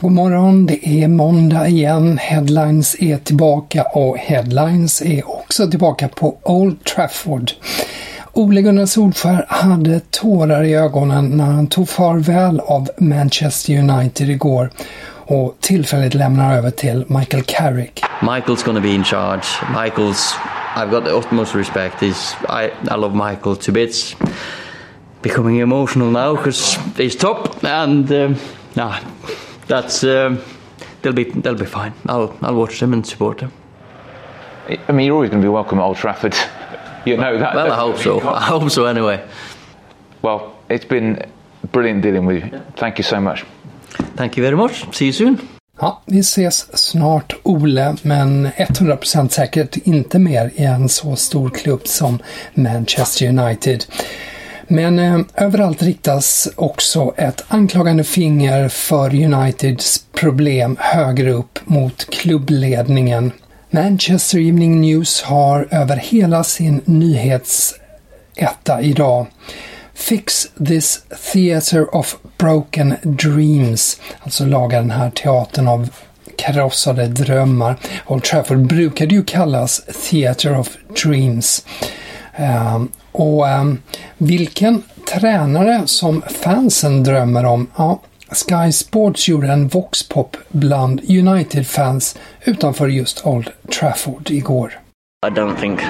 God morgon, det är måndag igen. Headlines är tillbaka och Headlines är också tillbaka på Old Trafford. Ole Gunnar Solskär hade tårar i ögonen när han tog farväl av Manchester United igår och tillfälligt lämnar över till Michael Carrick. Michael's gonna be in charge. Michael's, I've got the utmost respect. He's, I, I love Michael to bits. Becoming emotional now because he's top and um, nah, that's um, they'll be they'll be fine. I'll I'll watch them and support them. I mean, you're always going to be welcome at Old Trafford. You know that. Well, I hope so. I hope so anyway. Well, it's been brilliant dealing with you. Thank you so much. Thank you very much. See you soon. Ja, vi ses snart Ole, men 100% säkert inte mer i en så stor klubb som Manchester United. Men eh, överallt riktas också ett anklagande finger för Uniteds problem högre upp mot klubbledningen. Manchester Evening News har över hela sin nyhetsetta idag Fix this theater of broken dreams. Alltså laga den här teatern av krossade drömmar. Old Trafford brukade ju kallas Theater of Dreams. Ehm, och um, vilken tränare som fansen drömmer om, ja, Sky Sports gjorde en voxpop bland United-fans utanför just Old Trafford igår. I don't think.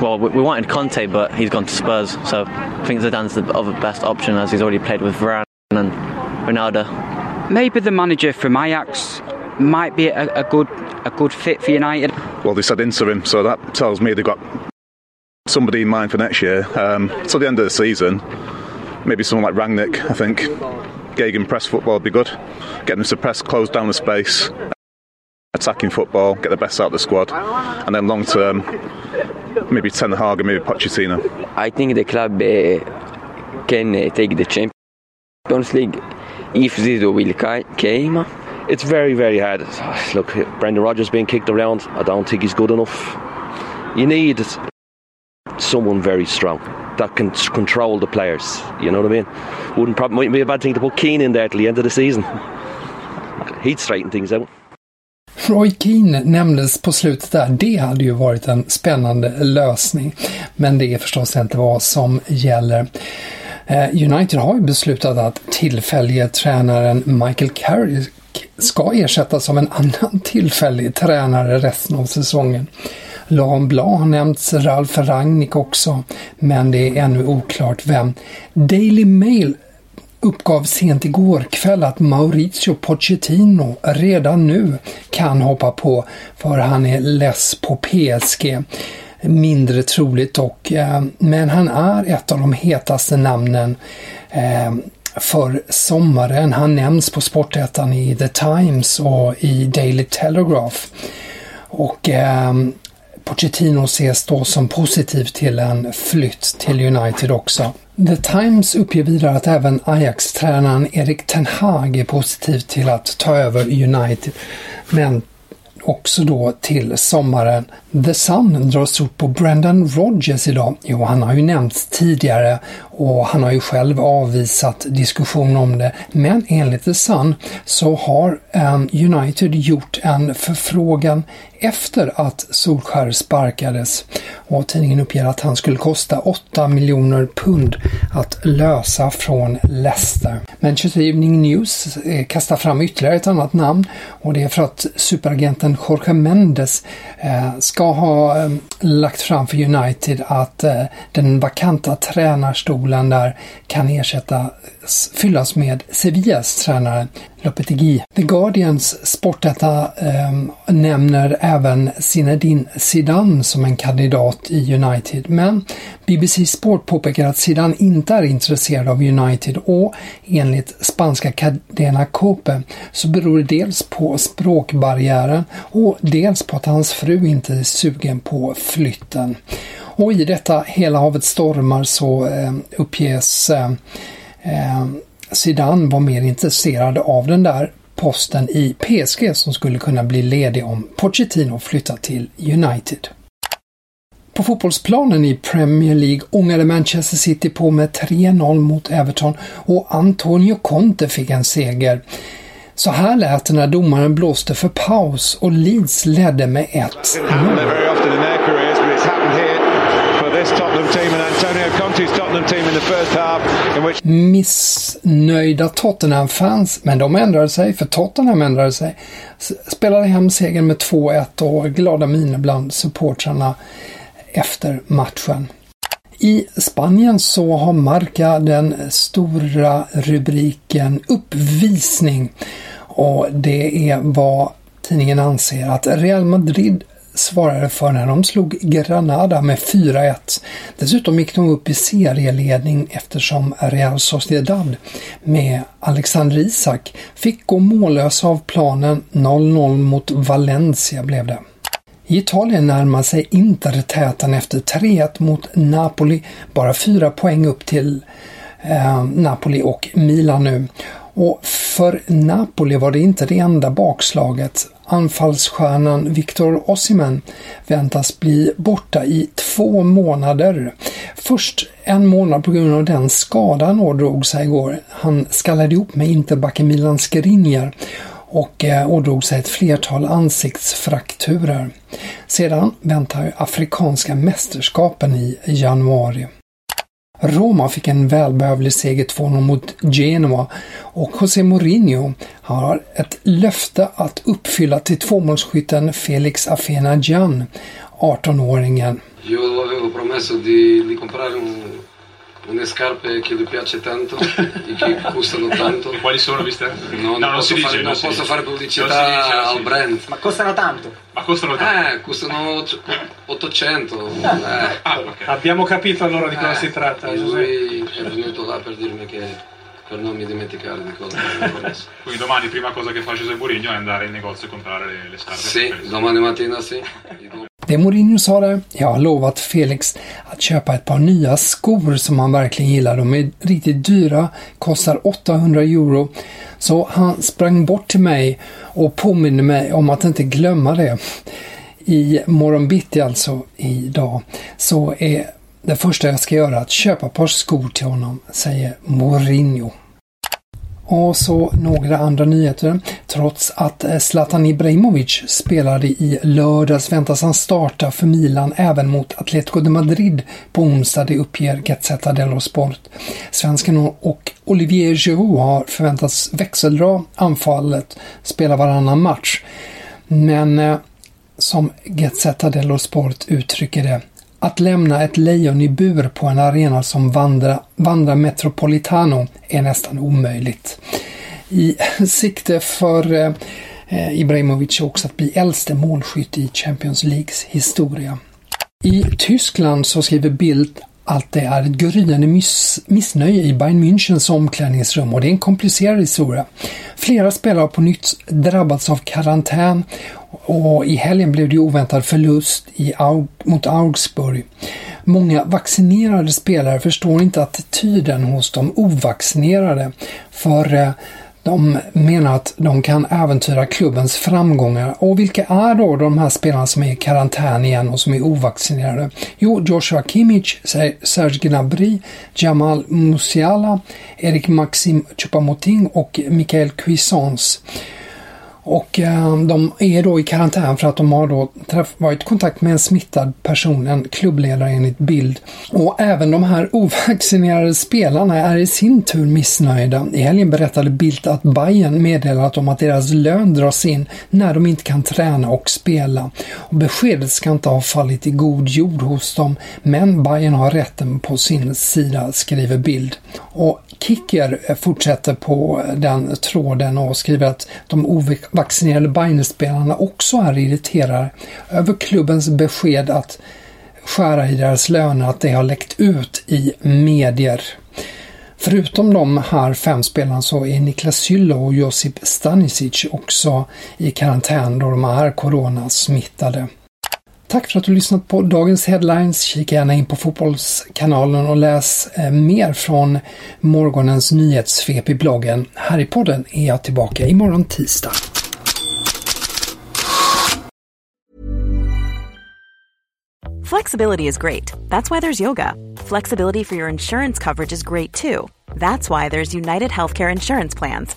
Well, we wanted Conte, but he's gone to Spurs, so I think Zidane's the other best option as he's already played with Varane and Ronaldo. Maybe the manager from Ajax might be a, a good a good fit for United. Well, they said interim, so that tells me they've got somebody in mind for next year. Um, till the end of the season, maybe someone like Rangnick. I think Gegen press football would be good. Get them to press, close down the space, attacking football, get the best out of the squad, and then long term, maybe Ten Hag and maybe Pochettino. I think the club uh, can uh, take the Champions League if Zidane will came. It's very, very hard. Look, Brendan Rodgers being kicked around. I don't think he's good enough. You need someone very strong that can control the players. You know what I mean? Wouldn't probably be a bad thing to put Keane in there till the end of the season. He'd straighten things out. Roy Keane nämndes på slutet där. Det hade ju varit en spännande lösning. Men det är förstås inte vad som gäller. Eh, United har ju beslutat att tillfällige tränaren Michael Carrick ska ersättas av en annan tillfällig tränare resten av säsongen. Laurent Blanc har nämnts, Ralf Rangnick också, men det är ännu oklart vem. Daily Mail uppgav sent igår kväll att Maurizio Pochettino redan nu kan hoppa på för han är less på PSG. Mindre troligt dock, eh, men han är ett av de hetaste namnen eh, för sommaren. Han nämns på Sportettan i The Times och i Daily Telegraph. Och eh, Pochettino ses då som positiv till en flytt till United också. The Times uppger vidare att även Ajax-tränaren Erik Ten Hag är positiv till att ta över United. Men också då till sommaren. The Sun drar stort på Brendan Rodgers idag. Jo, han har ju nämnts tidigare och han har ju själv avvisat diskussion om det. Men enligt The Sun så har United gjort en förfrågan efter att Solskär sparkades. Och tidningen uppger att han skulle kosta 8 miljoner pund att lösa från Leicester. Manchester Evening News eh, kastar fram ytterligare ett annat namn. Och det är för att superagenten Jorge Mendes eh, ska ha eh, lagt fram för United att den vakanta tränarstolen där kan ersättas fyllas med Sevillas tränare. Lopetegui. The Guardians sportdata eh, nämner även Zinedine Zidane som en kandidat i United, men BBC Sport påpekar att Zidane inte är intresserad av United och enligt spanska Cadena Cope så beror det dels på språkbarriären och dels på att hans fru inte är sugen på flytten. Och i detta hela havet stormar så eh, uppges eh, eh, Zidane var mer intresserad av den där posten i PSG som skulle kunna bli ledig om Pochettino flyttar till United. På fotbollsplanen i Premier League ångade Manchester City på med 3-0 mot Everton och Antonio Conte fick en seger. Så här lät det när domaren blåste för paus och Leeds ledde med 1-0. Missnöjda Tottenham-fans, men de ändrade sig, för Tottenham ändrade sig. Spelade hem segern med 2-1 och glada miner bland supportrarna efter matchen. I Spanien så har Marca den stora rubriken Uppvisning och det är vad tidningen anser att Real Madrid svarade för när de slog Granada med 4-1. Dessutom gick de upp i serieledning eftersom Real Sociedad med Alexander Isak fick gå mållösa av planen 0-0 mot Valencia blev det. I Italien närmar sig Inter täten efter 3-1 mot Napoli, bara fyra poäng upp till eh, Napoli och Milan nu. Och för Napoli var det inte det enda bakslaget. Anfallsstjärnan Victor Osimhen väntas bli borta i två månader. Först en månad på grund av den skada han ådrog sig igår. Han skallade ihop med interbacken Milan Skriniar och eh, ådrog sig ett flertal ansiktsfrakturer. Sedan väntar Afrikanska mästerskapen i januari. Roma fick en välbehövlig seger 2-0 mot Genoa och José Mourinho har ett löfte att uppfylla till tvåmålsskytten Felix Afena-Gian, 18-åringen. Jag avevo promesso di, di comprare un, une scarpe che lui piace tanto e che costano tanto. E quali sono viste? No, non, posso, dice, fare, non posso fare pubblicità dice, al brand. Ma costano tanto? Ma costano tanto? Eh, costano 800. Eh. Ah, okay. Abbiamo capito allora di cosa eh, si tratta. Lui è venuto là per dirmi che per non mi dimenticare di cosa Quindi domani prima cosa che fa José Mourinho è andare in negozio e comprare le, le scarpe? Sì, domani mattina sì. Det Mourinho sa där, jag har lovat Felix att köpa ett par nya skor som han verkligen gillar. De är riktigt dyra, kostar 800 euro. Så han sprang bort till mig och påminner mig om att inte glömma det. I morgon bitti alltså, idag, så är det första jag ska göra att köpa ett par skor till honom, säger Mourinho. Och så några andra nyheter. Trots att Zlatan Ibrahimovic spelade i lördags väntas han starta för Milan även mot Atletico de Madrid på onsdag, det uppger Gazzetta dello Sport. Svensken och Olivier Giroud har förväntats växeldra anfallet, spela varannan match. Men eh, som Gazzetta dello Sport uttrycker det, att lämna ett lejon i bur på en arena som Vandra, Vandra Metropolitano är nästan omöjligt. I sikte för eh, Ibrahimovic också att bli äldste målskytt i Champions Leagues historia. I Tyskland så skriver Bild att det är ett gryende miss missnöje i Bayern Münchens omklädningsrum och det är en komplicerad historia. Flera spelare har på nytt drabbats av karantän och i helgen blev det oväntad förlust i, mot Augsburg. Många vaccinerade spelare förstår inte attityden hos de ovaccinerade för eh, de menar att de kan äventyra klubbens framgångar. Och vilka är då de här spelarna som är i karantän igen och som är ovaccinerade? Jo, Joshua Kimmich, Serge Gnabry, Jamal Musiala, Erik Maxim Choupo-Moting och Mikael Cuisance. Och eh, de är då i karantän för att de har då varit i kontakt med en smittad person, en klubbledare enligt bild. Och även de här ovaccinerade spelarna är i sin tur missnöjda. I helgen berättade Bildt att Bayern meddelat om att deras lön dras in när de inte kan träna och spela. Och beskedet ska inte ha fallit i god jord hos dem, men Bayern har rätten på sin sida, skriver Bild. Och Kicker fortsätter på den tråden och skriver att de ovaccinerade Bayern-spelarna också är irriterade över klubbens besked att skära i deras löner, att det har läckt ut i medier. Förutom de här fem spelarna så är Niklas Hyllo och Josip Stanisic också i karantän då de är coronasmittade. Tack för att du lyssnat på dagens headlines. Kika gärna in på Fotbollskanalen och läs eh, mer från morgonens nyhetssvep i bloggen. Här i podden är jag tillbaka imorgon tisdag. Flexibility is great. That's why there's yoga. Flexibility for your insurance coverage is great too. That's why there's United Healthcare Insurance Plans.